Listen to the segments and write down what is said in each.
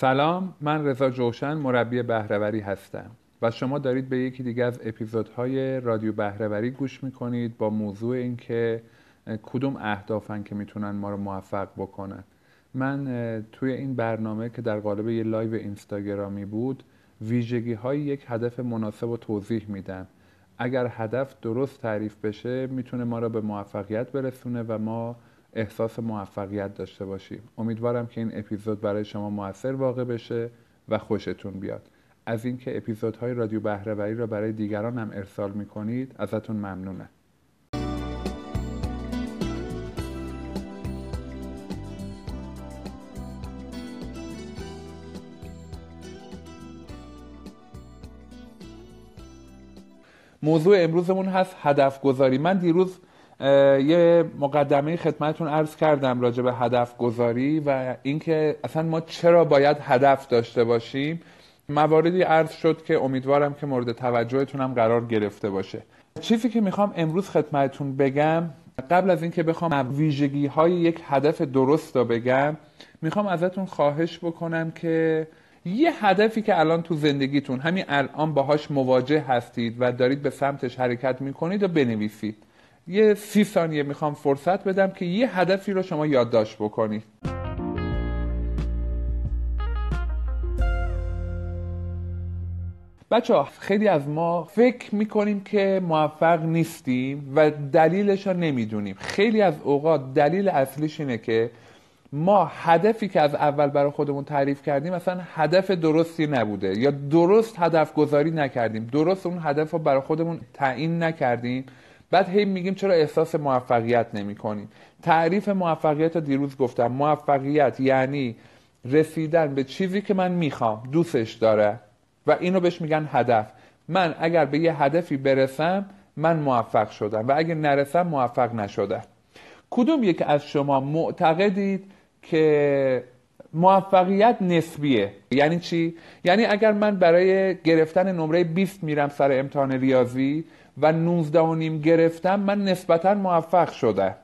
سلام من رضا جوشن مربی بهرهوری هستم و شما دارید به یکی دیگه از اپیزودهای رادیو بهرهوری گوش می‌کنید با موضوع اینکه کدوم اهدافن که می‌تونن ما رو موفق بکنن. من توی این برنامه که در قالب یه live اینستاگرامی بود ویژگی های یک هدف مناسب و توضیح میدم. اگر هدف درست تعریف بشه می‌تونه ما را به موفقیت برسونه و ما احساس موفقیت داشته باشیم. امیدوارم که این اپیزود برای شما موثر واقع بشه و خوشتون بیاد. از اینکه اپیزودهای رادیو بهرهوری را برای دیگران هم ارسال می‌کنید ازتون ممنونم. موضوع امروزمون هست هدف گذاری من دیروز یه مقدمه خدمتتون عرض کردم راجع به هدف گذاری و اینکه اصلا ما چرا باید هدف داشته باشیم. مواردی عرض شد که امیدوارم که مورد توجهتون هم قرار گرفته باشه. چیزی که می‌خوام امروز خدمتتون بگم قبل از اینکه بخوام ویژگی های یک هدف درست رو بگم می‌خوام ازتون خواهش بکنم که یه هدفی که الان تو زندگیتون همین الان باهاش مواجه هستید و دارید به سمتش حرکت می‌کنید و بنویسید. یه سی ثانیه می‌خوام فرصت بدم که یه هدفی رو شما یادداشت بکنید بچه ها خیلی از ما فکر می‌کنیم که موفق نیستیم و دلیلش رو نمی‌دونیم. خیلی از اوقات دلیل اصلیش اینه که ما هدفی که از اول برای خودمون تعریف کردیم مثلا هدف درستی نبوده یا درست هدف گذاری نکردیم. درست اون هدف رو برای خودمون تعیین نکردیم. بعد هی میگیم چرا احساس موفقیت نمی کنیم تعریف موفقیت رو دیروز گفتم. موفقیت یعنی رسیدن به چیزی که من می‌خوام دوستش داره و اینو بهش میگن هدف. من اگر به یه هدفی برسم من موفق شدم و اگر نرسم موفق نشدم. کدوم یک از شما معتقدید که موفقیت نسبیه. یعنی چی؟ یعنی اگر من برای گرفتن نمره 20 میرم سر امتحان ریاضی و 19 و نیم گرفتم من نسبتا موفق شده.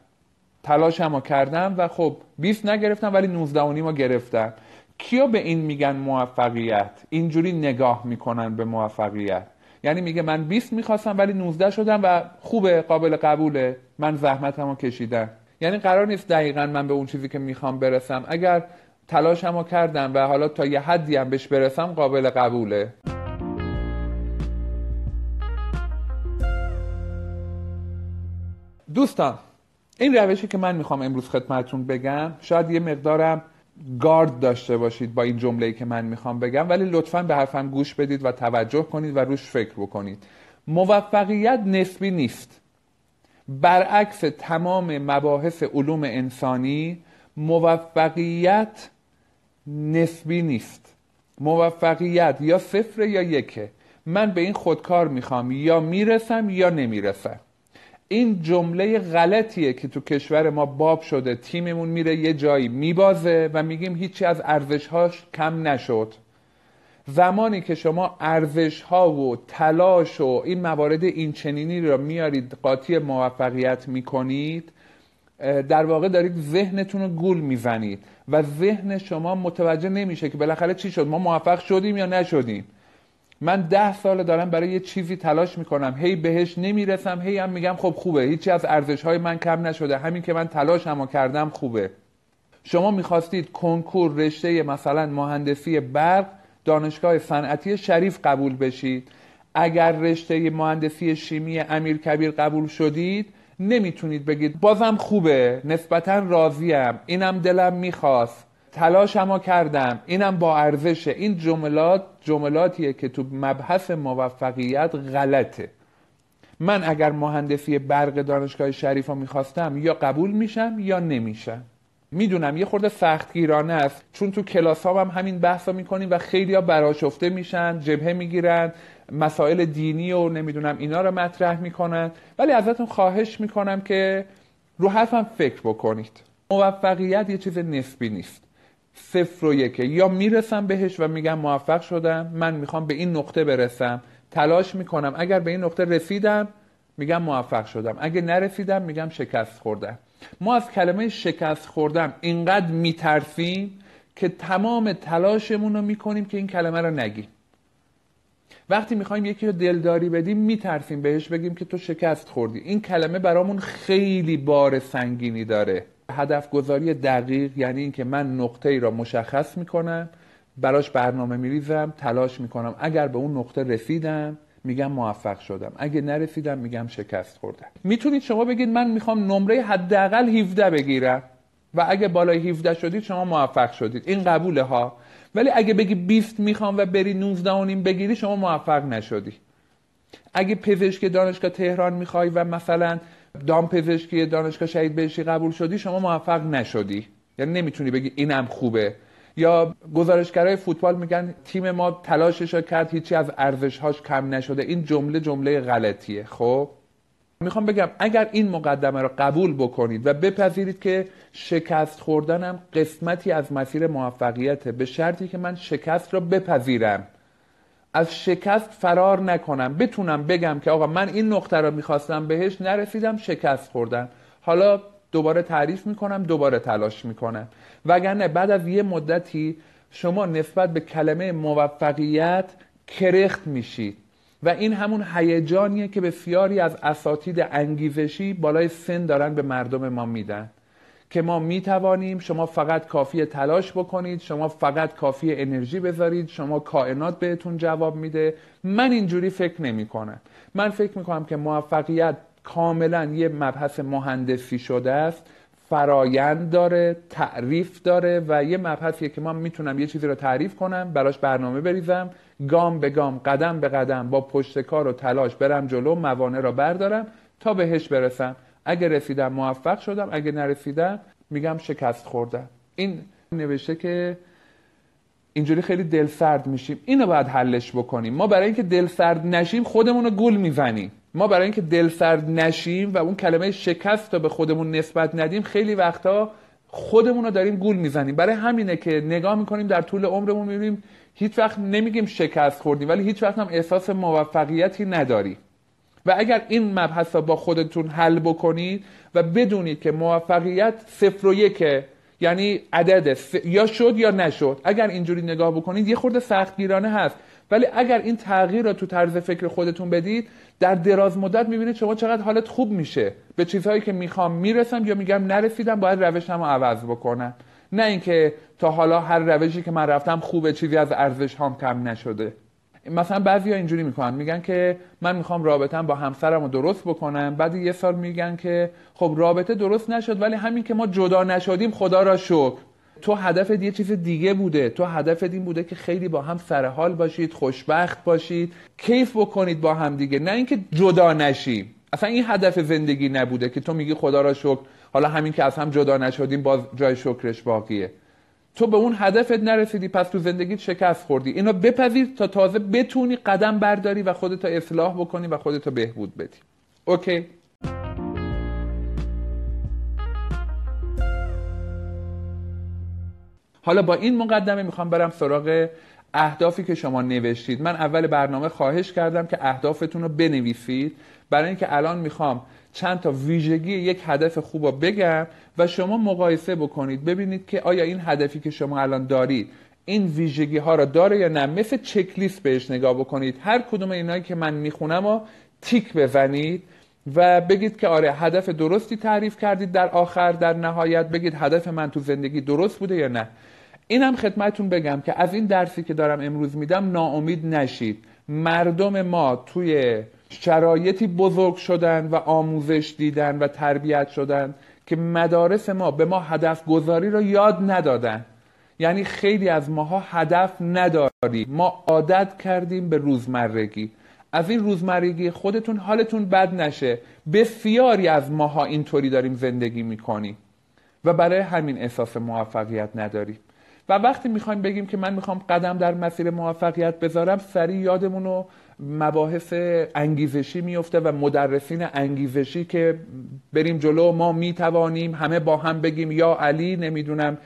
تلاشمو کردم و خب 20 نگرفتم ولی 19 و نیم گرفتم. کیا به این میگن موفقیت؟ اینجوری نگاه می‌کنن به موفقیت. یعنی میگه من 20 می‌خواستم ولی 19 شدم و خوبه قابل قبوله. من زحمتمو کشیدم. یعنی قرار نیست دقیقا من به اون چیزی که می‌خوام برسم. اگر تلاشمو کردم و حالا تا یه حدی هم بهش برسم قابل قبوله. دوستان این روشی که من می‌خوام امروز خدمتتون بگم شاید یه مقدارم گارد داشته باشید با این جمله‌ای که من می‌خوام بگم ولی لطفا به حرفم گوش بدید و توجه کنید و روش فکر بکنید. موفقیت نسبی نیست. برعکس تمام مباحث علوم انسانی موفقیت نسبی نیست. موفقیت یا صفر یا یکه. من به این خودکار می‌خوام. یا می‌رسم یا نمی‌رسم. این جمله غلطیه که تو کشور ما باب شده. تیممون میره یه جایی میبازه و میگیم هیچی از ارزشهاش کم نشد. زمانی که شما ارزش ها و تلاش و این موارد این چنینی را میارید قاطی موفقیت می‌کنید در واقع دارید ذهنتون رو گول می‌زنید. و ذهن شما متوجه نمیشه که بالاخره چی شد. ما موفق شدیم یا نشدیم. من ده سال دارم برای یه چیزی تلاش می‌کنم. هی بهش نمی‌رسم هی هم میگم خب خوبه. هیچی از ارزش های من کم نشده. همین که من تلاش هم کردم خوبه. شما می‌خواستید کنکور رشته مثلا مهندسی برق دانشگاه صنعتی شریف قبول بشید. اگر رشته مهندسی شیمی امیر کبیر قبول شدید نمی‌تونید بگید بازم خوبه نسبتا راضیم اینم دلم می‌خواست تلاشمو کردم اینم با ارزشه. این جملات جملاتیه که تو مبحث موفقیت غلطه. من اگر مهندسی برق دانشگاه شریف رو می‌خواستم یا قبول میشم یا نمیشم. می‌دونم یه خورده سختگیرانه است چون تو کلاس هم, هم همین بحثا می‌کنیم و خیلی ها براشفته میشن جبهه می‌گیرن. مسائل دینی و نمی‌دونم اینا رو مطرح می‌کنن ولی ازتون خواهش می‌کنم که رو حرفم فکر بکنید. موفقیت یه چیز نسبی نیست. صفر و یکه یا می‌رسم بهش و میگم موفق شدم من می‌خوام به این نقطه برسم. تلاش می‌کنم. اگر به این نقطه رسیدم میگم موفق شدم. اگه نرسیدم میگم شکست خوردم. ما از کلمه شکست خوردم اینقدر میترسیم که تمام تلاشمون رو می‌کنیم که این کلمه رو نگیم. وقتی می‌خوایم یکی رو دلداری بدیم میترسیم بهش بگیم که تو شکست خوردی. این کلمه برامون خیلی بار سنگینی داره. هدف گذاری دقیق یعنی اینکه من نقطه ای را مشخص می‌کنم براش برنامه میریزم تلاش می‌کنم. اگر به اون نقطه رسیدم میگم موفق شدم. اگه نرسیدم میگم شکست خوردم. می‌تونید شما بگید من می‌خوام نمره حداقل 17 بگیرم و اگه بالای 17 شدید شما موفق شدید. این قبوله ها. ولی اگه بگی 20 می‌خوام و بری 19 و نیم بگیری شما موفق نشدی. اگه پزشک دانشگاه تهران می‌خوای و مثلا دام پزشکی دانشگاه شهید بهشتی قبول شدی شما موفق نشدی. یعنی نمی‌تونی بگی اینم خوبه. یا گزارشگرای فوتبال میگن تیم ما تلاشش کرد هیچی از ارزشهاش کم نشده. این جمله جمله غلطیه. خب؟ می‌خوام بگم اگر این مقدمه رو قبول بکنید و بپذیرید که شکست خوردنم قسمتی از مسیر موفقیته به شرطی که من شکست رو بپذیرم. از شکست فرار نکنم. بتونم بگم که آقا من این نقطه رو می‌خواستم بهش نرسیدم شکست خوردم حالا دوباره تعریف می‌کنم دوباره تلاش می‌کنم. وگرنه بعد از یه مدتی شما نسبت به کلمه موفقیت کرخت میشید. و این همون هیجانیه که بسیاری از اساتید انگیزشی بالای سن دارن به مردم ما میدن. که ما می‌توانیم شما فقط کافی تلاش بکنید شما فقط کافی انرژی بذارید شما کائنات بهتون جواب میده. من اینجوری فکر نمی کنم من فکر می‌کنم که موفقیت کاملا یه مبحث مهندسی شده است. فرایند داره تعریف داره و یه مبحثیه که من می‌تونم یه چیزی رو تعریف کنم براش برنامه بریزم گام به گام قدم به قدم با پشت کار و تلاش برم جلو موانع را بردارم تا بهش برسم. اگه رسیدم موفق شدم اگه نرسیدم میگم شکست خوردم. این نوشته که اینجوری خیلی دلسرد میشیم. اینو باید حلش بکنیم. ما برای اینکه دلسرد نشیم خودمون رو گول می‌زنیم. ما برای اینکه دلسرد نشیم و اون کلمه شکست رو به خودمون نسبت ندیم خیلی وقتا خودمون رو داریم گول می‌زنیم. برای همینه که نگاه می‌کنیم در طول عمرمون می‌بینیم هیچ وقت نمیگیم شکست خوردیم ولی هیچ وقت هم احساس موفقیتی نداری. و اگر این مبحث با خودتون حل بکنید و بدونید که موفقیت صفر و یکه یعنی عدد یا شد یا نشد اگر اینجوری نگاه بکنید یه خورده سختگیرانه هست. ولی اگر این تغییر رو تو طرز فکر خودتون بدید در دراز مدت می‌بینید شما چقدر حالت خوب میشه. به چیزهایی که می‌خوام می‌رسم یا میگم نرسیدم باید روشم رو عوض بکنم. نه اینکه تا حالا هر روشی که من رفتم خوبه چیزی از ارزش هام کم نشده. مثلا بعضی ها اینجوری می‌کنن. میگن که من می‌خوام رابطم با همسرم درست بکنم. بعد یه سال میگن که خب رابطه درست نشد ولی همین که ما جدا نشدیم خدا را شکر. تو هدفت یه چیز دیگه بوده. تو هدفت این بوده که خیلی با هم سرحال باشید خوشبخت باشید کیف بکنید با هم دیگه. نه اینکه جدا نشیم. اصلا این هدف زندگی نبوده که تو میگی خدا را شکر. حالا همین که از هم جدا نشدیم باز جای شکرش باقیه. تو به اون هدفت نرسیدی پس تو زندگیت شکست خوردی. اینو بپذیر تا تازه بتونی قدم برداری و خودتو اصلاح بکنی و خودتو بهبود بدی. اوکی؟ حالا با این مقدمه می‌خوام برم سراغ اهدافی که شما نوشتید. من اول برنامه خواهش کردم که اهدافتون رو بنویسید. برای اینکه الان می‌خوام چند تا ویژگی یک هدف خوب بگم و شما مقایسه بکنید. ببینید که آیا این هدفی که شما الان دارید این ویژگی ها را داره یا نه. مثل چکلیست بهش نگاه بکنید. هر کدوم اینایی که من می‌خونم و تیک بزنید و بگید که آره هدف درستی تعریف کردید در آخر در نهایت. بگید هدف من تو زندگی درست بوده یا نه. اینم خدمتون بگم که از این درسی که دارم امروز میدم ناامید نشید. مردم ما توی شرایطی بزرگ شدن و آموزش دیدن و تربیت شدن که مدارس ما به ما هدف گذاری را یاد ندادن. یعنی خیلی از ماها هدف نداریم ما عادت کردیم به روزمرگی. از این روزمرگی خودتون حالتون بد نشه. بسیاری از ماها اینطوری داریم زندگی می‌کنیم. و برای همین احساس موفقیت نداریم. و وقتی می‌خوایم بگیم که من می‌خوام قدم در مسیر موفقیت بذارم سریع یادمون رو مباحث انگیزشی میفته و مدرسین انگیزشی که بریم جلو ما می‌توانیم همه با هم بگیم یا علی نمی‌دونم.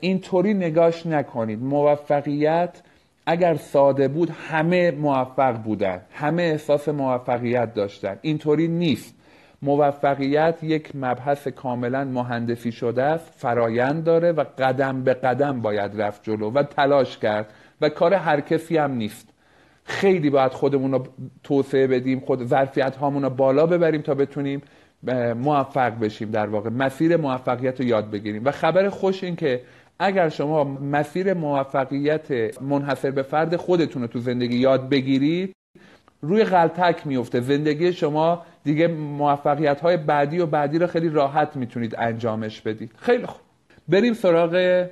اینطوری نگاش نکنید. موفقیت اگر ساده بود همه موفق بودن. همه احساس موفقیت داشتن. اینطوری نیست. موفقیت یک مبحث کاملا مهندسی شده است فرایند داره و قدم به قدم باید رفت جلو و تلاش کرد و کار هر کسی هم نیست. خیلی باید خودمون رو توسعه بدیم خود ظرفیت هامون رو بالا ببریم تا بتونیم موفق بشیم در واقع مسیر موفقیت رو یاد بگیریم. و خبر خوش این که اگر شما مسیر موفقیت منحصر به فرد خودتون رو تو زندگی یاد بگیرید روی غلطک میفته زندگی شما دیگه موفقیت های بعدی و بعدی رو خیلی راحت می‌تونید انجامش بدید. خیلی خوب. بریم سراغ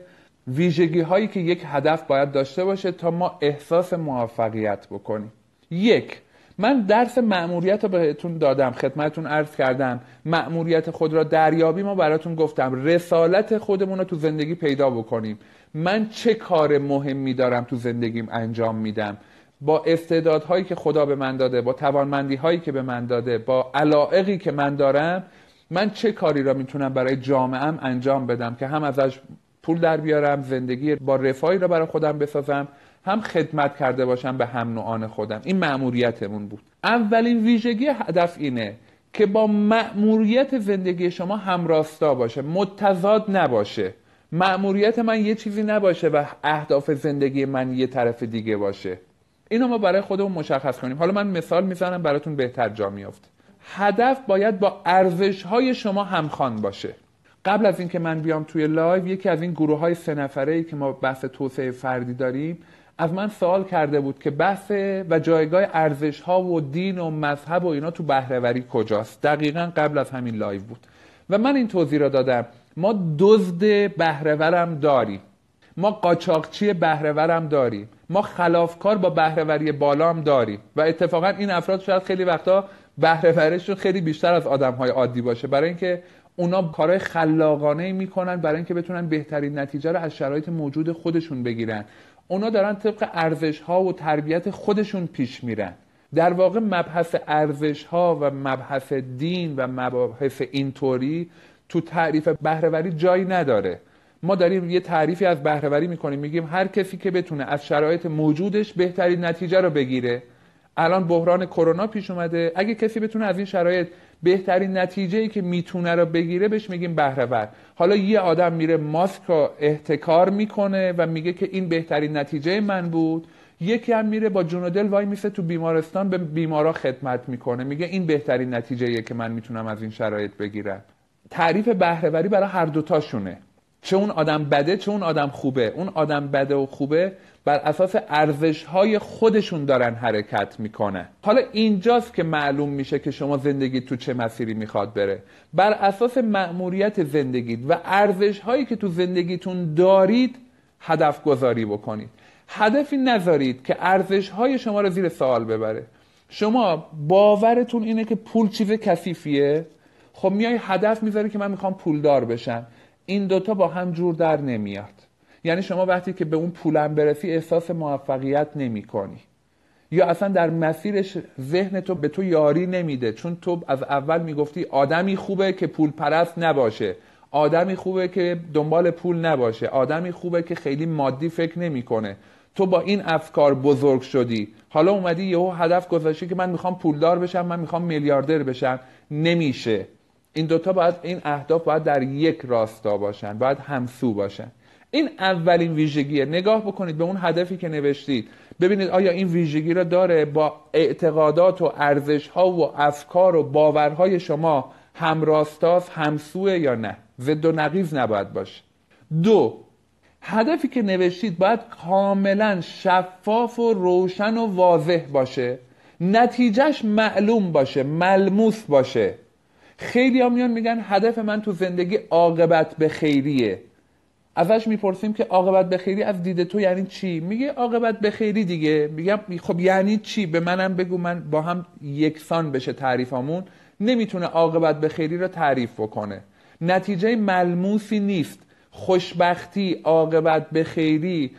ویژگی هایی که یک هدف باید داشته باشه تا ما احساس موفقیت بکنیم. یک من درس مأموریت رو بهتون دادم خدمتون عرض کردم. مأموریت خود را دریابی ما براتون گفتم. رسالت خودمون رو تو زندگی پیدا بکنیم. من چه کار مهمی دارم تو زندگیم انجام میدم؟ با استعدادهایی که خدا به من داده با توانمندی هایی که به من داده با علائقی که من دارم من چه کاری را می‌تونم برای جامعهم انجام بدم که هم ازش پول در بیارم زندگی با رفاهی را برای خودم بسازم هم خدمت کرده باشم به هم نوعان خودم. این مأموریتمون بود. اولین ویژگی هدف اینه که با مأموریت زندگی شما همراستا باشه متضاد نباشه. مأموریت من یه چیزی نباشه و اهداف زندگی من یه طرف دیگه باشه. اینو ما برای خودمون مشخص کنیم. حالا من مثال می‌زنم براتون بهتر جا میافته هدف باید با ارزش های شما همخوان باشه. قبل از اینکه من بیام توی live یکی از این گروه های سه نفره ای که ما بحث توسعه فردی داریم از من سوال کرده بود که بحث و جایگاه ارزش ها و دین و مذهب و اینا تو بهرهوری کجاست؟ دقیقا قبل از همین live بود. و من این توضیح را دادم. ما دزد بهرهورم داریم. ما قاچاقچی بهرهورم داریم. ما خلافکار با بهرهوری بالا هم داریم. و اتفاقا این افراد شاید خیلی وقتا بهرهورشون خیلی بیشتر از آدم های عادی باشه. برای اینکه اونا کارهای خلاقانه می‌کنن برای اینکه بتونن بهترین نتیجه رو از شرایط موجود خودشون بگیرن. اونا دارن طبق ارزش ها و تربیت خودشون پیش میرن. در واقع مبحث ارزش ها و مبحث دین و مباحث اینطوری تو تعریف بهرهوری جایی نداره. ما داریم یه تعریفی از بهرهوری می‌کنیم میگیم هر کسی که بتونه از شرایط موجودش بهترین نتیجه رو بگیره. الان بحران کرونا پیش اومده. اگه کسی بتونه از این شرایط بهترین نتیجه ای که می‌تونه رو بگیره بهش میگیم بهرهور. حالا یه آدم میره ماسک رو احتکار می‌کنه و میگه که این بهترین نتیجه من بود. یکی هم میره با جون و دل وای میسه تو بیمارستان به بیمارا خدمت می‌کنه. میگه این بهترین نتیجه که من می‌تونم از این شرایط بگیرم. تعریف بهرهوری برای هر دوتاشونه. چه اون آدم بده چه اون آدم خوبه. اون آدم بده و خوبه بر اساس ارزش های خودشون دارن حرکت می‌کنه. حالا اینجاست که معلوم میشه که شما زندگی تو چه مسیری می‌خواد بره. بر اساس مأموریت زندگیت و ارزش هایی که تو زندگیتون دارید هدف گذاری بکنید. هدفی نذارید که ارزش های شما رو زیر سوال ببره. شما باورتون اینه که پول چیز کثیفیه؟ خب میای هدف می‌ذاری که من می‌خوام پولدار بشم. این دوتا با هم جور در نمیاد. یعنی شما وقتی که به اون پولم برسی احساس موفقیت نمی کنی. یا اصلا در مسیرش ذهن تو به تو یاری نمیده چون تو از اول می‌گفتی آدمی خوبه که پول پرست نباشه. آدمی خوبه که دنبال پول نباشه. آدمی خوبه که خیلی مادی فکر نمی‌کنه. تو با این افکار بزرگ شدی. حالا اومدی یهو هدف گذاشتی که من می‌خوام پولدار بشم من می‌خوام میلیاردر بشم. نمیشه. این دوتا باید این اهداف باید در یک راستا باشن باید همسو باشن. این اولین ویژگیه. نگاه بکنید به اون هدفی که نوشتید. ببینید آیا این ویژگی را داره با اعتقادات و ارزش ها و افکار و باورهای شما همراستاست همسوه یا نه؟ ضد و نقیض نباید باشه. دو هدفی که نوشتید باید کاملا شفاف و روشن و واضح باشه. نتیجهش معلوم باشه ملموس باشه. خیلی میان میگن هدف من تو زندگی عاقبت به خیریه. ازش می‌پرسیم که عاقبت به خیری از دید تو یعنی چی؟ میگه عاقبت به خیری دیگه. میگم خب یعنی چی؟ به منم بگو من با هم یکسان بشه تعریفمون نمی‌تونه عاقبت به خیری رو تعریف بکنه. نتیجه ملموسی نیست. خوشبختی عاقبت به خیری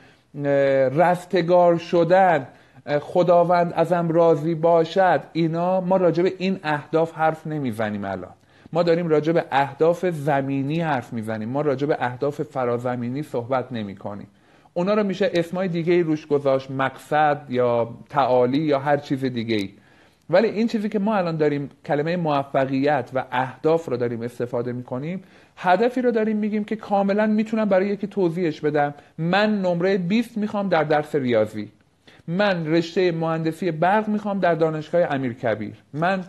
رستگار شدن خداوند ازم راضی باشد اینا ما راجع به این اهداف حرف نمی‌زنیم الان. ما داریم راجع به اهداف زمینی حرف می‌زنیم. ما راجع به اهداف فرازمینی صحبت نمی کنیم اونا رو میشه اسمای دیگه روش گذاشت مقصد یا تعالی یا هر چیز دیگه ای ولی این چیزی که ما الان داریم کلمه موفقیت و اهداف رو داریم استفاده می‌کنیم هدفی رو داریم میگیم که کاملا می‌تونم برای یکی توضیحش بدم. من نمره 20 می‌خوام در درس ریاضی. من رشته مهندسی برق می‌خوام در دانشگاه امیرکبیر. من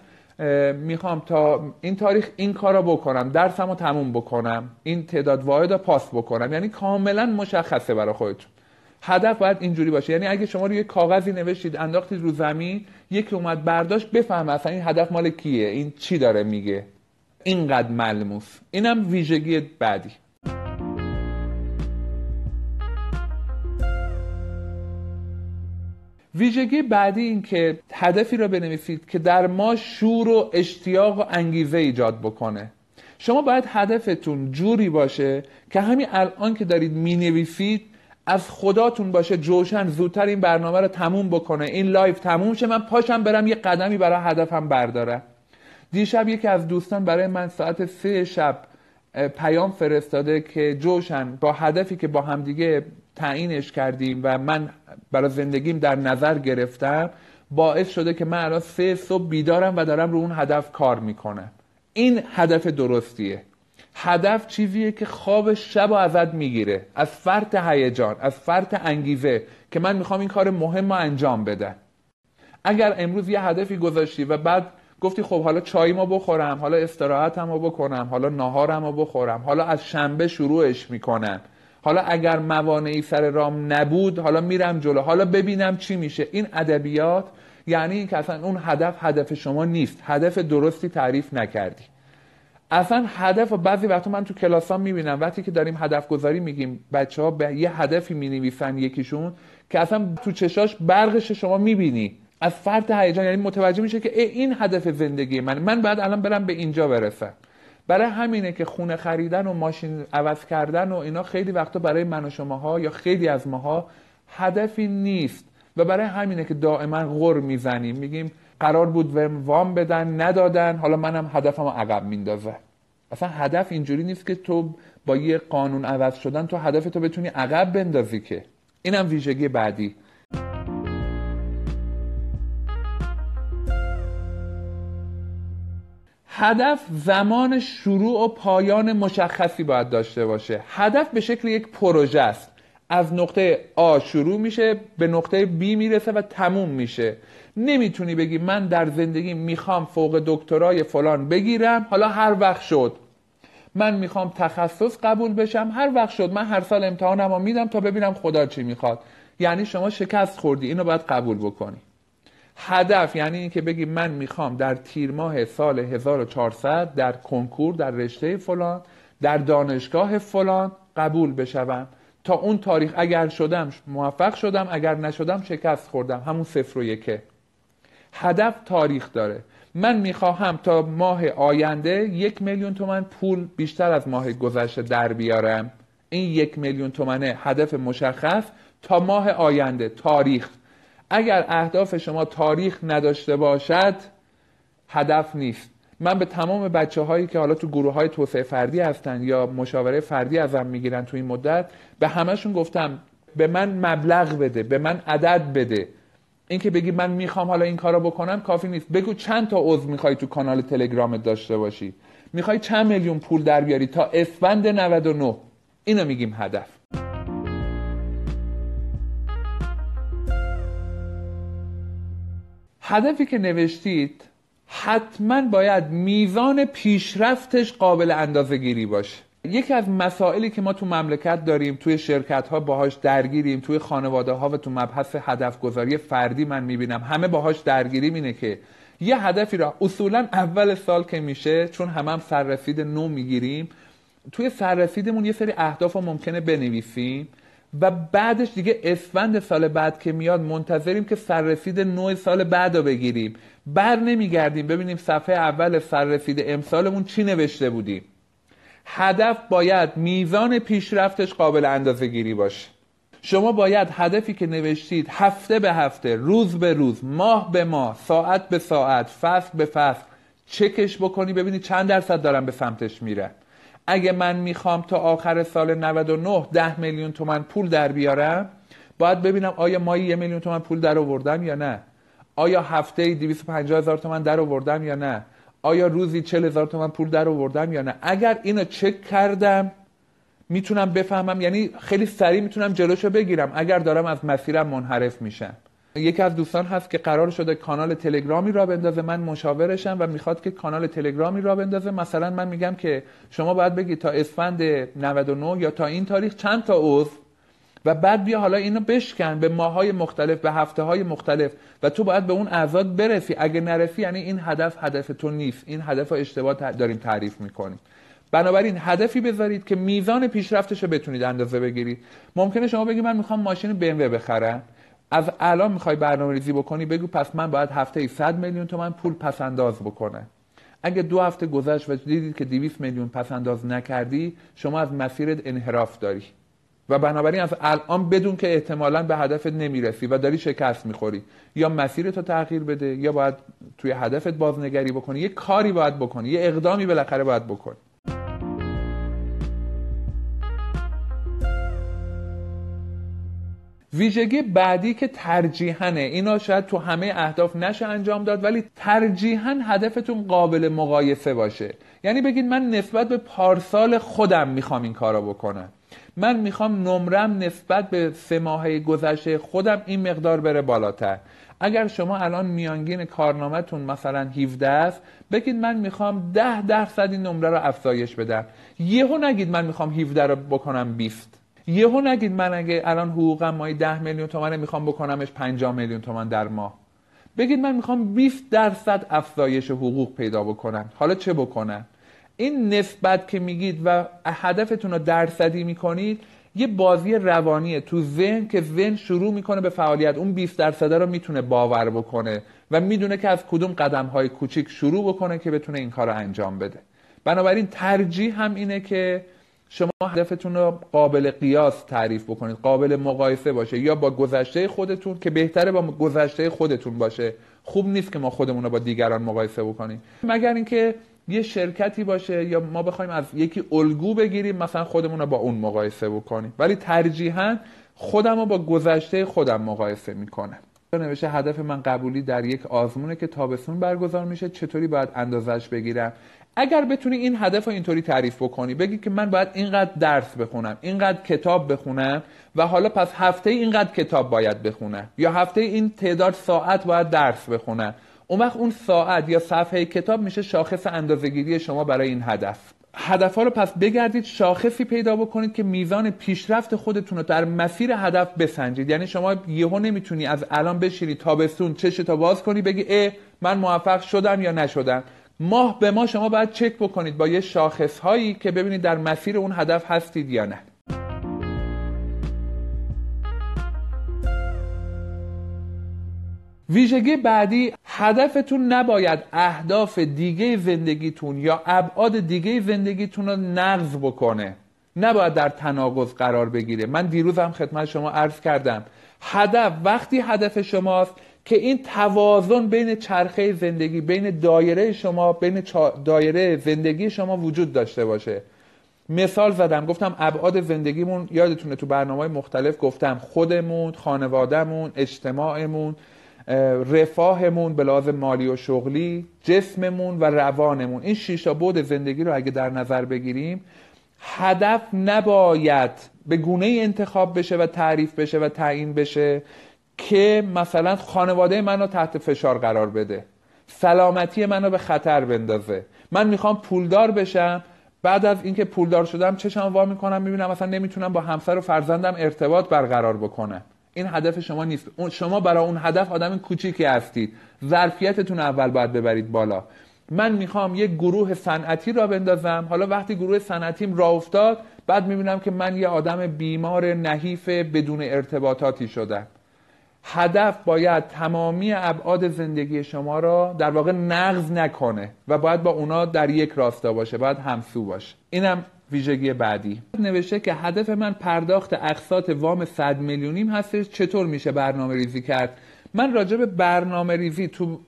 می‌خوام تا این تاریخ این کار رو بکنم درسم رو تموم بکنم این تعداد واحد رو پاس بکنم. یعنی کاملا مشخصه برای خودتون. هدف باید اینجوری باشه. یعنی اگه شما روی کاغذی نوشتید انداختید رو زمین یکی اومد برداشت بفهم اصلا این هدف مال کیه این چی داره میگه. اینقدر ملموس. اینم ویژگی بعدی. ویژگی بعدی این که هدفی را بنویسید که در ما شور و اشتیاق و انگیزه ایجاد بکنه. شما باید هدفتون جوری باشه که همین الان که دارید می نویسید از خداتون باشه جوشن زودتر این برنامه رو تموم بکنه. این live تموم شه من پاشم برم یه قدمی برای هدفم بردارم دیشب یکی از دوستان برای من ساعت سه شب پیام فرستاده که جوشن با هدفی که با همدیگه تعیینش کردیم و من برای زندگیم در نظر گرفتم باعث شده که من الان سه صبح بیدارم و دارم رو اون هدف کار می‌کنم. این هدف درستیه. هدف چیزیه که خواب شب و ازت می‌گیره. از فرط هیجان از فرط انگیزه که من می‌خوام این کار مهم رو انجام بدم. اگر امروز یه هدفی گذاشتی و بعد گفتی خب حالا چاییمو بخورم حالا استراحتم رو بکنم حالا ناهارم رو بخورم حالا از شنبه شروعش می‌کنم. حالا اگر موانعی سر رام نبود حالا میرم جلو. حالا ببینم چی میشه. این ادبیات یعنی این که اصلا اون هدف هدف شما نیست. هدف درستی تعریف نکردی. اصلا هدف و بعضی وقتا من تو کلاس ها می‌بینم. وقتی که داریم هدف گذاری میگیم بچه ها به یه هدفی می‌نویسن یکیشون که اصلا تو چشاش برقش شما می‌بینی. از فرط هیجان یعنی متوجه میشه که این هدف زندگی من من بعد الان برم به اینجا برسم. برای همینه که خونه خریدن و ماشین عوض کردن و اینا خیلی وقتا برای من و شماها یا خیلی از ماها هدفی نیست. و برای همینه که دائما غر می‌زنیم. میگیم قرار بود وام بدن ندادن. حالا منم هدفم عقب میندازه اصلا هدف اینجوری نیست که تو با یه قانون عوض شدن تو هدف تو بتونی عقب بندازی که. اینم ویژگی بعدی. هدف زمان شروع و پایان مشخصی باید داشته باشه. هدف به شکل یک پروژه است. از نقطه آ شروع میشه به نقطه B می‌رسه و تموم میشه. نمی‌تونی بگی من در زندگی می‌خوام فوق دکترای فلان بگیرم. حالا هر وقت شد. من می‌خوام تخصص قبول بشم. هر وقت شد. من هر سال امتحانم رو میدم تا ببینم خدا چی می‌خواد. یعنی شما شکست خوردی. اینو باید قبول بکنی. هدف یعنی اینکه بگی من می‌خوام در تیر ماه سال 1400 در کنکور در رشته فلان در دانشگاه فلان قبول بشوم. تا اون تاریخ اگر شدم موفق شدم اگر نشدم شکست خوردم. همون صفر و یکه. هدف تاریخ داره. من می‌خواهم تا ماه آینده یک میلیون تومن پول بیشتر از ماه گذشته در بیارم. این یک میلیون تومنه هدف مشخص تا ماه آینده تاریخ اگر اهداف شما تاریخ نداشته باشد هدف نیست. من به تمام بچه هایی که حالا تو گروه های توسعه فردی هستن یا مشاوره فردی ازم می‌گیرن تو این مدت به همشون گفتم به من مبلغ بده به من عدد بده. اینکه بگی من می‌خوام حالا این کارو بکنم کافی نیست. بگو چند تا عضو می‌خوای تو کانال تلگرامت داشته باشی. می‌خوای چند میلیون پول در بیاری تا اسفند 99 اینو میگیم هدف. هدفی که نوشتید حتما باید میزان پیشرفتش قابل اندازه گیری باشه. یکی از مسائلی که ما تو مملکت داریم توی شرکت ها باهاش درگیریم توی خانواده ها و تو مبحث هدف گذاری فردی من می‌بینم. همه باهاش درگیریم اینه که یه هدفی را اصولا اول سال که میشه چون همه هم سررسید نو می‌گیریم توی سررسیدمون یه سری اهداف ممکنه بنویسیم. و بعدش دیگه اسفند سال بعد که میاد منتظریم که سررسید نوع سال بعد رو بگیریم. بر نمیگردیم. ببینیم صفحه اول سررسید امسالمون چی نوشته بودیم. هدف باید میزان پیشرفتش قابل اندازه گیری باشه. شما باید هدفی که نوشتید هفته به هفته روز به روز ماه به ماه ساعت به ساعت فصل به فصل چکش بکنی ببینی چند درصد دارم به سمتش میره اگه من می‌خوام تا آخر سال 99 ده میلیون تومن پول در بیارم باید ببینم آیا مایی یه میلیون تومن پول در آوردم یا نه. آیا هفته 250 هزار تومن در آوردم یا نه. آیا روزی 40 هزار تومن پول در آوردم یا نه. اگر اینو چک کردم می‌تونم بفهمم یعنی خیلی سریع می‌تونم جلوشو بگیرم. اگر دارم از مسیرم منحرف میشم. یکی از دوستان هست که قرار شده کانال تلگرامی را بندازه. من مشاورشم و می‌خواد که کانال تلگرامی را بندازه. مثلا من میگم که شما باید بگید تا اسفند 99 یا تا این تاریخ چند تا عضو و بعد بیا حالا اینو بشکن به ماهای مختلف به هفته های مختلف و تو باید به اون اعضاد برسی. اگه نرسی یعنی این هدف هدف تو نیست. این هدف اشتباه داریم تعریف می‌کنیم. بنابراین هدفی بذارید که میزان پیشرفتش رو بتونید اندازه بگیرید. ممکنه شما بگید من می‌خوام ماشین BMW بخرم. از الان می‌خوای برنامه ریزی بکنی بگو پس من باید هفته 100 میلیون تومن پول پس انداز بکنه اگه دو هفته گذشت و دیدید که 200 میلیون پس انداز نکردی شما از مسیرت انحراف داری. و بنابراین از الان بدون که احتمالا به هدفت نمی‌رسی و داری شکست می‌خوری. یا مسیرتو تغییر بده یا باید توی هدفت بازنگری بکنی. یه کاری باید بکنی یه اقدامی بالاخره باید بکنی. ویژگی بعدی که ترجیحنه اینا شاید تو همه اهداف نشه انجام داد ولی ترجیحا هدفتون قابل مقایسه باشه. یعنی بگید من نسبت به پارسال خودم می‌خوام این کارا بکنم. من می‌خوام نمرم نسبت به سه ماهه گذشته خودم این مقدار بره بالاتر. اگر شما الان میانگین کارنامهتون مثلا 17 است بگید من می‌خوام 10 درصد این نمره رو افزایش بدم. یهو نگید من می‌خوام 17 رو بکنم 20 یهو نگید من اگه الان حقوقم مایی 10 میلیون تومنه می‌خوام بکنمش 50 میلیون تومن در ماه. بگید من می‌خوام 20 درصد افزایش حقوق پیدا بکنم حالا چه بکنم این نسبت که میگید و هدفتون رو درصدی می‌کنید یه بازی روانیه تو ذهن که ذهن شروع می‌کنه به فعالیت. اون 20 درصد رو می‌تونه باور بکنه و می‌دونه که از کدوم قدم های کوچیک شروع بکنه که بتونه این کار رو انجام بده. بنابراین ترجیح هم اینه که شما هدفتون رو قابل قیاس تعریف بکنید قابل مقایسه باشه یا با گذشته خودتون که بهتره با گذشته خودتون باشه. خوب نیست که ما خودمون رو با دیگران مقایسه بکنیم. مگر اینکه یه شرکتی باشه یا ما بخوایم از یکی الگو بگیریم مثلا خودمون رو با اون مقایسه بکنیم. ولی ترجیحا خودم رو با گذشته خودم مقایسه می‌کنم. نوشته هدف من قبولی در یک آزمونه که تابستون برگزار میشه. چطوری باید اندازش بگیرم؟ اگر بتونی این هدف رو اینطوری تعریف بکنی بگی که من باید اینقدر درس بخونم اینقدر کتاب بخونم و حالا پس هفته اینقدر کتاب باید بخونم یا هفته این تعداد ساعت باید درس بخونم. اون وقت اون ساعت یا صفحه کتاب میشه شاخص اندازهگیری شما برای این هدف. هدف ها رو پس بگردید شاخصی پیدا بکنید که میزان پیشرفت خودتون رو در مسیر هدف بسنجید. یعنی شما یهو نمی‌تونی از الان بشینی تابستون چش تا باز کنی بگی اه من موفق شدم یا نشدم. ماه به ما شما باید چک بکنید با یه شاخص هایی که ببینید در مسیر اون هدف هستید یا نه. ویژگی بعدی هدفتون نباید اهداف دیگه زندگیتون یا ابعاد دیگه زندگیتون رو نقض بکنه. نباید در تناقض قرار بگیره. من دیروز هم خدمت شما عرض کردم. هدف وقتی هدف شماست که این توازن بین چرخه زندگی بین دایره شما بین دایره زندگی شما وجود داشته باشه. مثال زدم گفتم ابعاد زندگیمون یادتونه تو برنامه مختلف گفتم خودمون خانوادهمون اجتماعمون رفاهمون به لحاظ مالی و شغلی جسممون و روانمون. این شیشا بود زندگی رو اگه در نظر بگیریم هدف نباید به گونه انتخاب بشه و تعریف بشه و تعیین بشه. که مثلا خانواده منو تحت فشار قرار بده. سلامتی منو به خطر بندازه. من می‌خوام پولدار بشم. بعد از اینکه پولدار شدم چشم وا می‌کنم می‌بینم مثلا نمی‌تونم با همسر و فرزندم ارتباط برقرار بکنم. این هدف شما نیست. شما برای اون هدف آدم کوچیکی هستید. ظرفیتتون اول باید ببرید بالا. من می‌خوام یک گروه صنعتی را بندازم. حالا وقتی گروه صنعتیم را افتاد بعد می‌بینم که من یه آدم بیمار نحیف بدون ارتباطاتی شدم. هدف باید تمامی ابعاد زندگی شما را در واقع نقض نکنه و باید با اونا در یک راستا باشه باید همسو باشه. اینم ویژگی بعدی. نوشته که هدف من پرداخت اقساط وام 100 میلیونیم هستش. چطور میشه برنامه ریزی کرد؟ من راجع به برنامه ریزی تو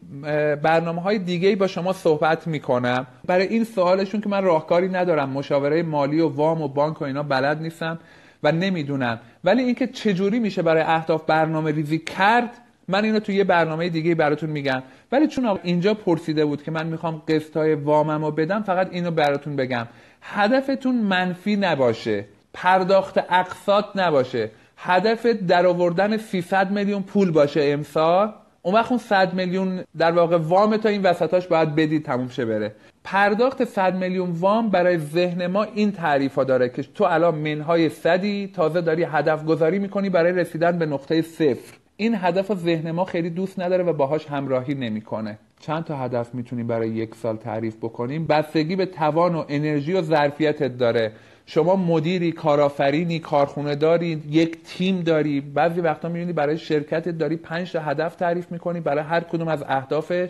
برنامه های دیگه با شما صحبت می‌کنم. برای این سوالشون که من راهکاری ندارم. مشاوره مالی و وام و بانک و اینا بلد نیستم. و نمی‌دونم. ولی اینکه چجوری میشه برای اهداف برنامه ریزی کرد من اینو توی یه برنامه دیگه براتون میگم. ولی چون اینجا پرسیده بود که من می‌خوام قسطای وامم رو بدم فقط اینو براتون بگم. هدفتون منفی نباشه. پرداخت اقساط نباشه. هدف در آوردن 300 میلیون پول باشه امسال. اون وقت اون 100 میلیون در واقع وام تا این وسطاش باید بدید تموم شه بره. پرداخت 100 میلیون وام برای ذهن ما این تعریف ها داره که تو الان منهای صدی تازه داری هدف گذاری می‌کنی برای رسیدن به نقطه صفر. این هدف ذهن ما خیلی دوست نداره و باهاش همراهی نمی‌کنه. چند تا هدف می‌تونیم برای یک سال تعریف بکنیم؟ بستگی به توان و انرژی و ظرفیتت داره. شما مدیری کارآفرینی کارخونه داری یک تیم داری. بعضی وقتا می‌بینی برای شرکتت داری پنج تا هدف تعریف می‌کنی برای هر کدوم از اهدافش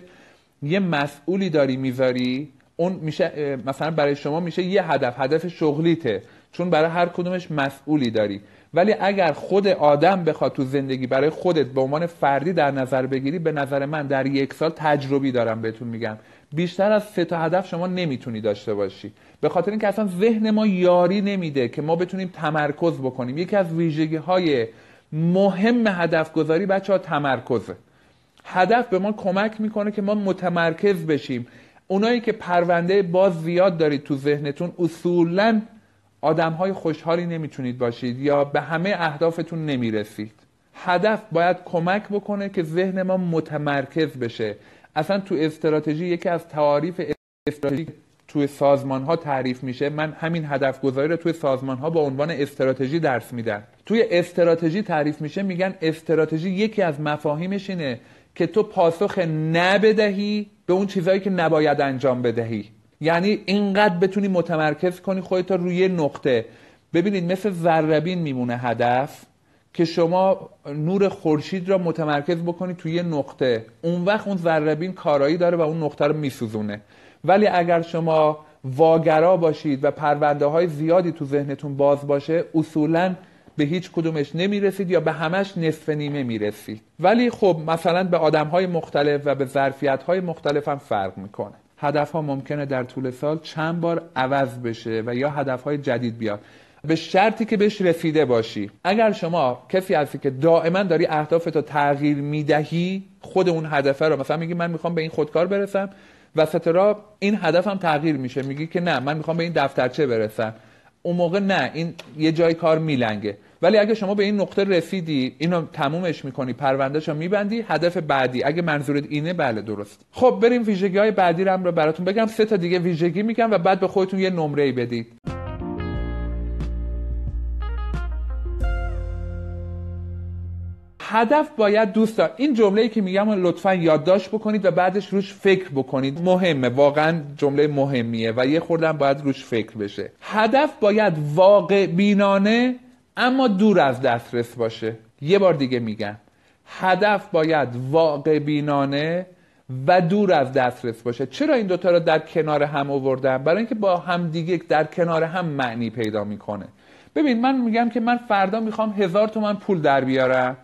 یه مسئولی داری می‌ذاری. اون میشه مثلا برای شما میشه یه هدف هدف شغلیته. چون برای هر کدومش مسئولی داری. ولی اگر خود آدم بخواد تو زندگی برای خودت به عنوان فردی در نظر بگیری به نظر من در یک سال تجربی دارم بهتون میگم. بیشتر از سه تا هدف شما نمی‌تونی داشته باشی. به خاطر اینکه اصلا ذهن ما یاری نمیده که ما بتونیم تمرکز بکنیم. یکی از ویژگی های مهم هدف گذاری بچه ها تمرکزه. هدف به ما کمک می‌کنه که ما متمرکز بشیم. اونایی که پرونده باز زیاد دارید تو ذهنتون اصولا آدم های خوشحالی نمی‌تونید باشید یا به همه اهدافتون نمی‌رسید. هدف باید کمک بکنه که ذهن ما متمرکز بشه. اصلا تو استراتژی یکی از تعاریف استراتژی توی سازمان ها تعریف میشه. من همین هدف گذاری رو توی سازمان ها با عنوان استراتژی درس میدم. توی استراتژی تعریف میشه میگن استراتژی یکی از مفاهیمش اینه که تو پاسخ نبدهی به اون چیزهایی که نباید انجام بدهی. یعنی اینقدر بتونی متمرکز کنی خودت روی نقطه. ببینید مثل ذربین میمونه هدف. که شما نور خورشید را متمرکز بکنید توی یه نقطه. اون وقت اون ذربین کارایی داره و اون نقطه رو میسوزونه. ولی اگر شما واگرا باشید و پرونده های زیادی تو ذهنتون باز باشه اصولا به هیچ کدومش نمی‌رسید یا به همش نصف نیمه می‌رسید. ولی خب مثلا به آدم های مختلف و به ظرفیت های مختلف هم فرق می‌کنه. هدف ها ممکنه در طول سال چند بار عوض بشه و یا هدف های جدید بیاد. به شرطی که بهش رسیده باشی. اگر شما کسی هستی که دائما داری اهدافتو تغییر می‌دهی خود اون هدفه رو مثلا میگی من می‌خوام به این خودکار برسم وسط را این هدفم تغییر میشه. میگی که نه من می‌خوام به این دفترچه برسم. اون موقع نه این یه جای کار میلنگه. ولی اگه شما به این نقطه رسیدی اینو تمومش می‌کنی پروندهش رو میبندی هدف بعدی. اگه منظورت اینه بله درست. خب بریم ویژگی های بعدی رو رو براتون بگم. سه تا دیگه ویژگی میگم و بعد به خودتون یه نمره بدید. هدف باید دوست دار. این جمله که میگم لطفا یادداشت بکنید و بعدش روش فکر بکنید. مهمه واقعا جمله مهمیه و یه خوردم باید روش فکر بشه. هدف باید واقع بینانه اما دور از دسترس باشه. یه بار دیگه میگم. هدف باید واقع بینانه و دور از دسترس باشه. چرا این دوتا رو در کنار هم آوردم؟ برای اینکه با هم دیگه در کنار هم معنی پیدا می‌کنه. ببین من میگم که من فردا می‌خوام هزار تومن پول در بیارم.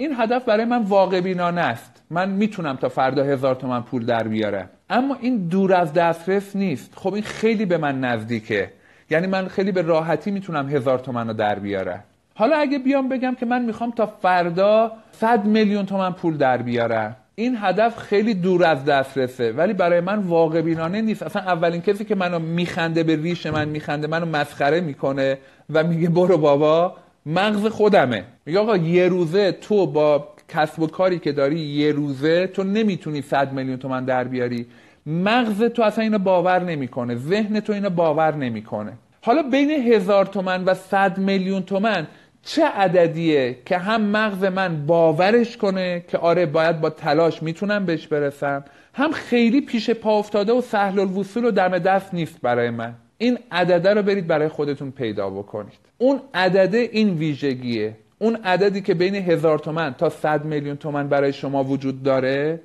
این هدف برای من واقع بینانه است. من می‌تونم تا فردا هزار تومن پول در بیارم. اما این دور از دسترس نیست. خب این خیلی به من نزدیکه. یعنی من خیلی به راحتی می‌تونم هزار تومن رو در بیارم. حالا اگه بیام بگم که من می‌خوام تا فردا 100 میلیون تومن پول در بیارم. این هدف خیلی دور از دسترسه. ولی برای من واقع بینانه نیست. اصلا اولین کسی که منو میخنده به ریش من میخنده منو مسخره می‌کنه و میگه برو بابا. مغز خودمه. میگه آقا یه روزه تو با کسب و کاری که داری یه روزه تو نمی‌تونی 100 میلیون تومن در بیاری. مغز تو اصلا اینو باور نمی‌کنه. ذهن تو اینو باور نمی‌کنه. حالا بین هزار تومن و 100 میلیون تومن چه عددیه که هم مغز من باورش کنه که آره باید با تلاش می‌تونم بهش برسم هم خیلی پیش پا افتاده و سهل الوصول و دم دست نیست برای من. این عدده رو برید برای خودتون پیدا بکنید. اون عدده این ویژگیه. اون عددی که بین هزار تومن تا صد میلیون تومن برای شما وجود داره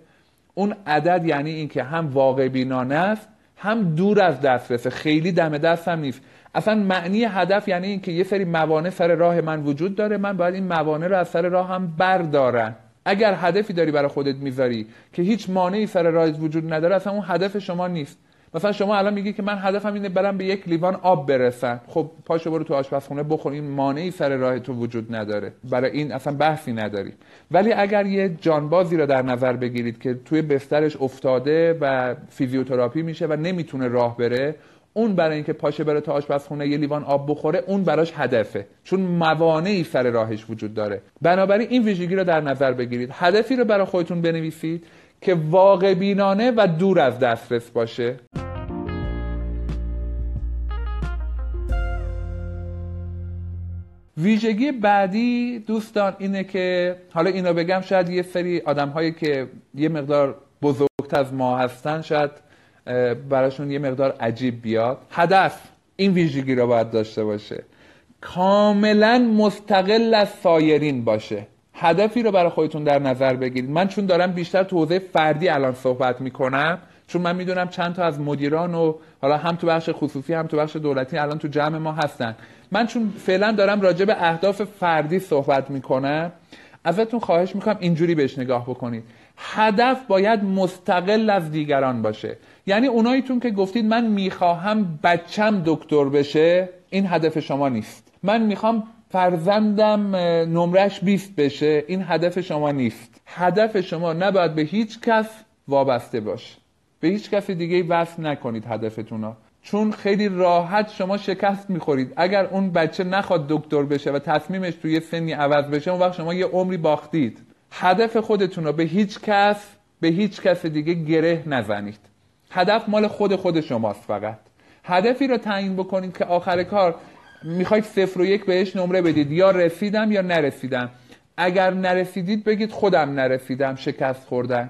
اون عدد یعنی اینکه هم واقع بینانه است هم دور از دسترسه خیلی دم دست هم نیست. اصلا معنی هدف یعنی اینکه یه سری موانع سر راه من وجود داره من باید این موانع رو از سر راه هم بردارم. اگر هدفی داری برای خودت می‌ذاری که هیچ مانعی سر راهت وجود نداره اصلا اون هدف شما نیست. مثلا شما الان میگی که من هدفم اینه برم به یک لیوان آب برسم. خب پاشو برو تو آشپزخونه بخور این مانعی سر راه تو وجود نداره. برای این اصلا بحثی نداریم ولی اگر یه جانبازی رو در نظر بگیرید که توی بسترش افتاده و فیزیوتراپی میشه و نمی‌تونه راه بره اون برای اینکه پاشه بره تا آشپزخونه یه لیوان آب بخوره اون براش هدفه. چون موانعی سر راهش وجود داره. بنابراین این ویژگی رو در نظر بگیرید. هدفی رو برای خودتون بنویسید. که واقع بینانه و دور از دسترس باشه. ویژگی بعدی دوستان اینه که حالا اینا بگم شاید یه سری آدم هایی که یه مقدار بزرگتر از ما هستن شاید براشون یه مقدار عجیب بیاد. هدف این ویژگی رو باید داشته باشه. کاملا مستقل از سایرین باشه. هدفی رو برای خودتون در نظر بگیرید. من چون دارم بیشتر تو حوزه فردی الان صحبت می‌کنم چون من می‌دونم چند تا از مدیران و حالا هم تو بخش خصوصی هم تو بخش دولتی الان تو جمع ما هستن. من چون فعلا دارم راجع به اهداف فردی صحبت می‌کنم ازتون خواهش می‌کنم اینجوری بهش نگاه بکنید. هدف باید مستقل از دیگران باشه. یعنی اوناییتون که گفتید من می‌خواهم بچم دکتر بشه این هدف شما نیست. من می‌خوام فرزندم نمرش 20 بشه این هدف شما نیست. هدف شما نباید به هیچ کس وابسته باشه. به هیچ کس دیگه وصل نکنید هدفتون ها چون خیلی راحت شما شکست می‌خورید. اگر اون بچه نخواد دکتر بشه و تصمیمش توی سنی عوض بشه اون وقت شما یه عمری باختید. هدف خودتون رو به هیچ کس به هیچ کس دیگه گره نزنید. هدف مال خود خود شماست فقط. هدفی رو تعیین بکنید که آخر کار می‌خواید صفر و یک بهش نمره بدید. یا رسیدم یا نرسیدم. اگر نرسیدید بگید خودم نرسیدم شکست خوردم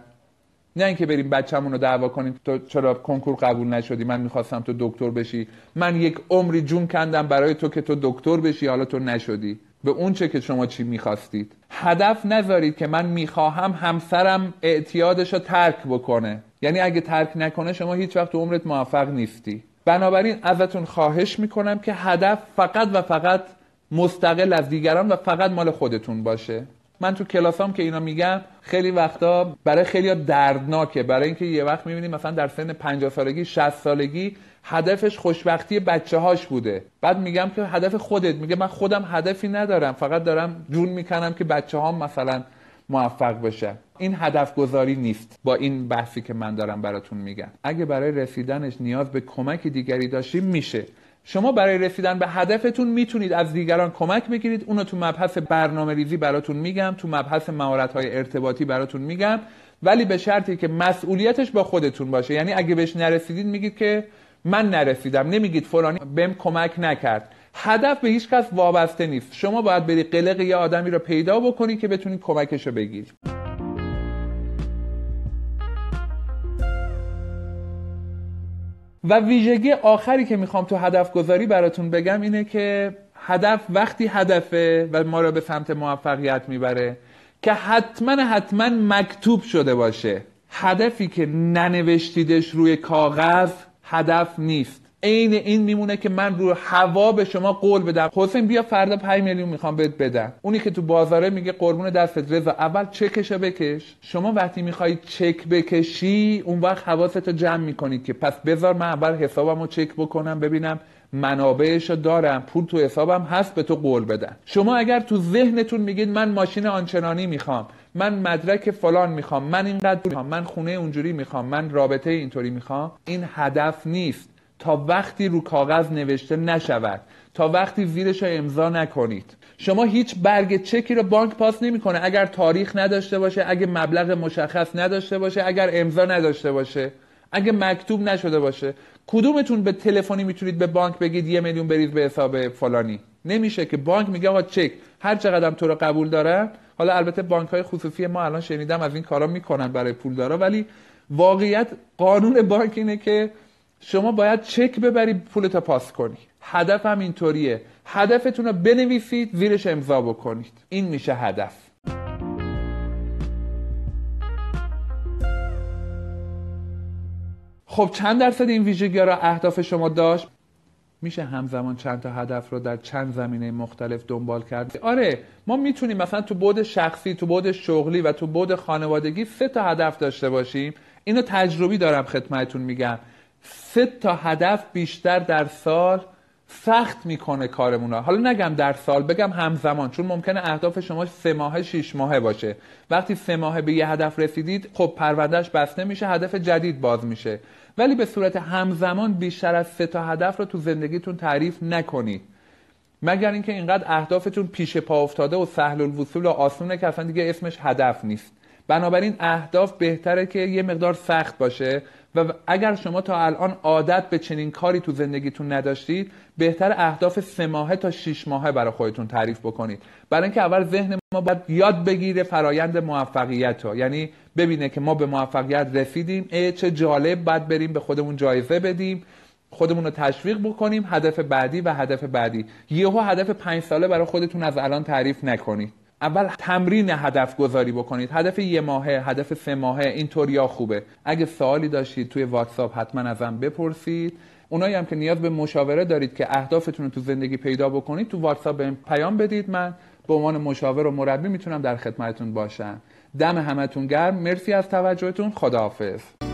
نه اینکه بریم بچه‌مون رو دعوا کنیم. تو چرا کنکور قبول نشدی؟ من می‌خواستم تو دکتر بشی. من یک عمری جون کندم برای تو که تو دکتر بشی حالا تو نشدی. به اون چه که شما چی می‌خواستید. هدف نذارید که من می‌خواهم همسرم اعتیادش رو ترک بکنه. یعنی اگه ترک نکنه شما هیچ وقت تو عمرت موفق نیستی. بنابراین ازتون خواهش می‌کنم که هدف فقط و فقط مستقل از دیگران و فقط مال خودتون باشه. من تو کلاسام که اینا میگم خیلی وقتا برای خیلی دردناکه. برای اینکه یه وقت می‌بینیم مثلا در سن 50 سالگی 60 سالگی هدفش خوشبختی بچه هاش بوده. بعد میگم که هدف خودت. میگه من خودم هدفی ندارم. فقط دارم جون می‌کنم که بچه ها مثلا موفق بشه. این هدف گذاری نیست. با این بحثی که من دارم براتون میگم. اگه برای رسیدنش نیاز به کمک دیگری داشتیم میشه. شما برای رسیدن به هدفتون می‌تونید از دیگران کمک بگیرید. اونو تو مبحث برنامه ریزی براتون میگم تو مبحث مهارت های ارتباطی براتون میگم. ولی به شرطی که مسئولیتش با خودتون باشه. یعنی اگه بهش نرسیدید میگید که من نرسیدم. نمیگید فلانی بهم کمک نکرد. هدف به هیچ کس وابسته نیست. شما باید بری قلق یه آدمی رو پیدا بکنید که بتونید کمکش رو بگیرید و ویژگی آخری که می‌خوام تو هدف گذاری براتون بگم اینه که هدف وقتی هدفه و ما رو به سمت موفقیت می‌بره که حتما حتما مکتوب شده باشه. هدفی که ننوشتیدش روی کاغذ هدف نیست. عین این میمونه که من رو هوا به شما قول بدم. حسین بیا فردا 5 میلیون می‌خوام بهت بدم. اونی که تو بازاره میگه قربون دستت. رضا اول چکشو بکش. شما وقتی می‌خوای چک بکشی اون وقت حواستو جمع می‌کنی که پس بذار من اول حسابمو چک بکنم ببینم منابعش رو دارم. پول تو حسابم هست به تو قول بدم. شما اگر تو ذهنتون میگید من ماشین آنچنانی می‌خوام من مدرک فلان می‌خوام من اینقدر می‌خوام من خونه اونجوری می‌خوام من رابطه اینطوری می‌خوام این هدف نیست. تا وقتی رو کاغذ نوشته نشود تا وقتی زیرش رو امضا نکنید. شما هیچ برگ چکی رو بانک پاس نمی‌کنه. اگر تاریخ نداشته باشه اگه مبلغ مشخص نداشته باشه اگر امضا نداشته باشه اگه مکتوب نشده باشه. کدومتون به تلفنی می‌تونید به بانک بگید یه میلیون بریز به حساب فلانی؟ نمیشه که بانک میگه آقا چک. هر چقدر تو رو قبول دارن حالا البته بانک های خصوصی ما الان شنیدم از این کارا می‌کنن برای پول دارا ولی واقعیت قانون بانک اینه که شما باید چک ببری پولتا پاس کنی. هدف هم اینطوریه. هدفتون رو بنویسید زیرش امضا بکنید. این میشه هدف. خب چند درصد این ویژگی را اهداف شما داشت؟ میشه همزمان چند تا هدف رو در چند زمینه مختلف دنبال کرد؟ آره ما می‌تونیم مثلا تو بود شخصی تو بود شغلی و تو بود خانوادگی سه تا هدف داشته باشیم. اینو تجربی دارم خدمتتون میگم. سه تا هدف بیشتر در سال سخت می‌کنه کارمون حالا نگم در سال بگم همزمان چون ممکنه اهداف شما سه ماهه شیش ماهه باشه. وقتی سه ماهه به یه هدف رسیدید خب پروندهش بسته میشه هدف جدید باز میشه. ولی به صورت همزمان بیشتر از سه تا هدف رو تو زندگیتون تعریف نکنید مگر اینکه اینقدر اهدافتون پیش پا افتاده و سهل الوصول و آسونه که اصلا دیگه اسمش هدف نیست. بنابراین اهداف بهتره که یه مقدار سخت باشه. و اگر شما تا الان عادت به چنین کاری تو زندگیتون نداشتید بهتر اهداف سه ماهه تا شیش ماهه برای خودتون تعریف بکنید. برای اینکه اول ذهن ما باید یاد بگیره فرایند موفقیت رو. یعنی ببینه که ما به موفقیت رسیدیم ای چه جالب باید بریم به خودمون جایزه بدیم خودمون رو تشویق بکنیم هدف بعدی و هدف بعدی. یهو هدف پنج ساله برای خودتون از الان تعریف نکنید. اول تمرین هدف گذاری بکنید. هدف یه ماهه هدف سه ماهه اینطوریا خوبه. اگه سوالی داشتید توی واتساپ حتما ازم بپرسید. اونایی هم که نیاز به مشاوره دارید که اهدافتون رو تو زندگی پیدا بکنید تو واتساپ به پیام بدید. من به عنوان مشاور و مربی می‌تونم در خدمتتون باشم. دم همتون گرم. مرسی از توجهتون. خداحافظ.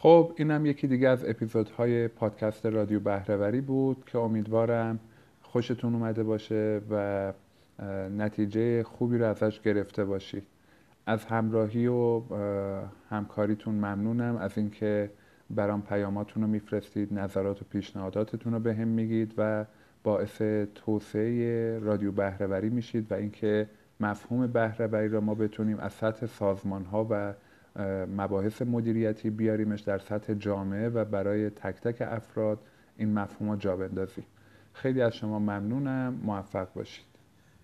خب اینم یکی دیگه از اپیزودهای پادکست رادیو بهرهوری بود که امیدوارم خوشتون اومده باشه و نتیجه خوبی رو ازش گرفته باشید. از همراهی و همکاریتون ممنونم. از اینکه برام پیاماتون رو میفرستید نظرات و پیشنهاداتتون رو به هم میگید و باعث توسعه رادیو بهرهوری میشید و اینکه مفهوم بهرهوری را ما بتونیم از سطح سازمان ها و مباحث مدیریتی بیاریمش در سطح جامعه و برای تک تک افراد این مفهوم جا بندازیم. خیلی از شما ممنونم. موفق باشید.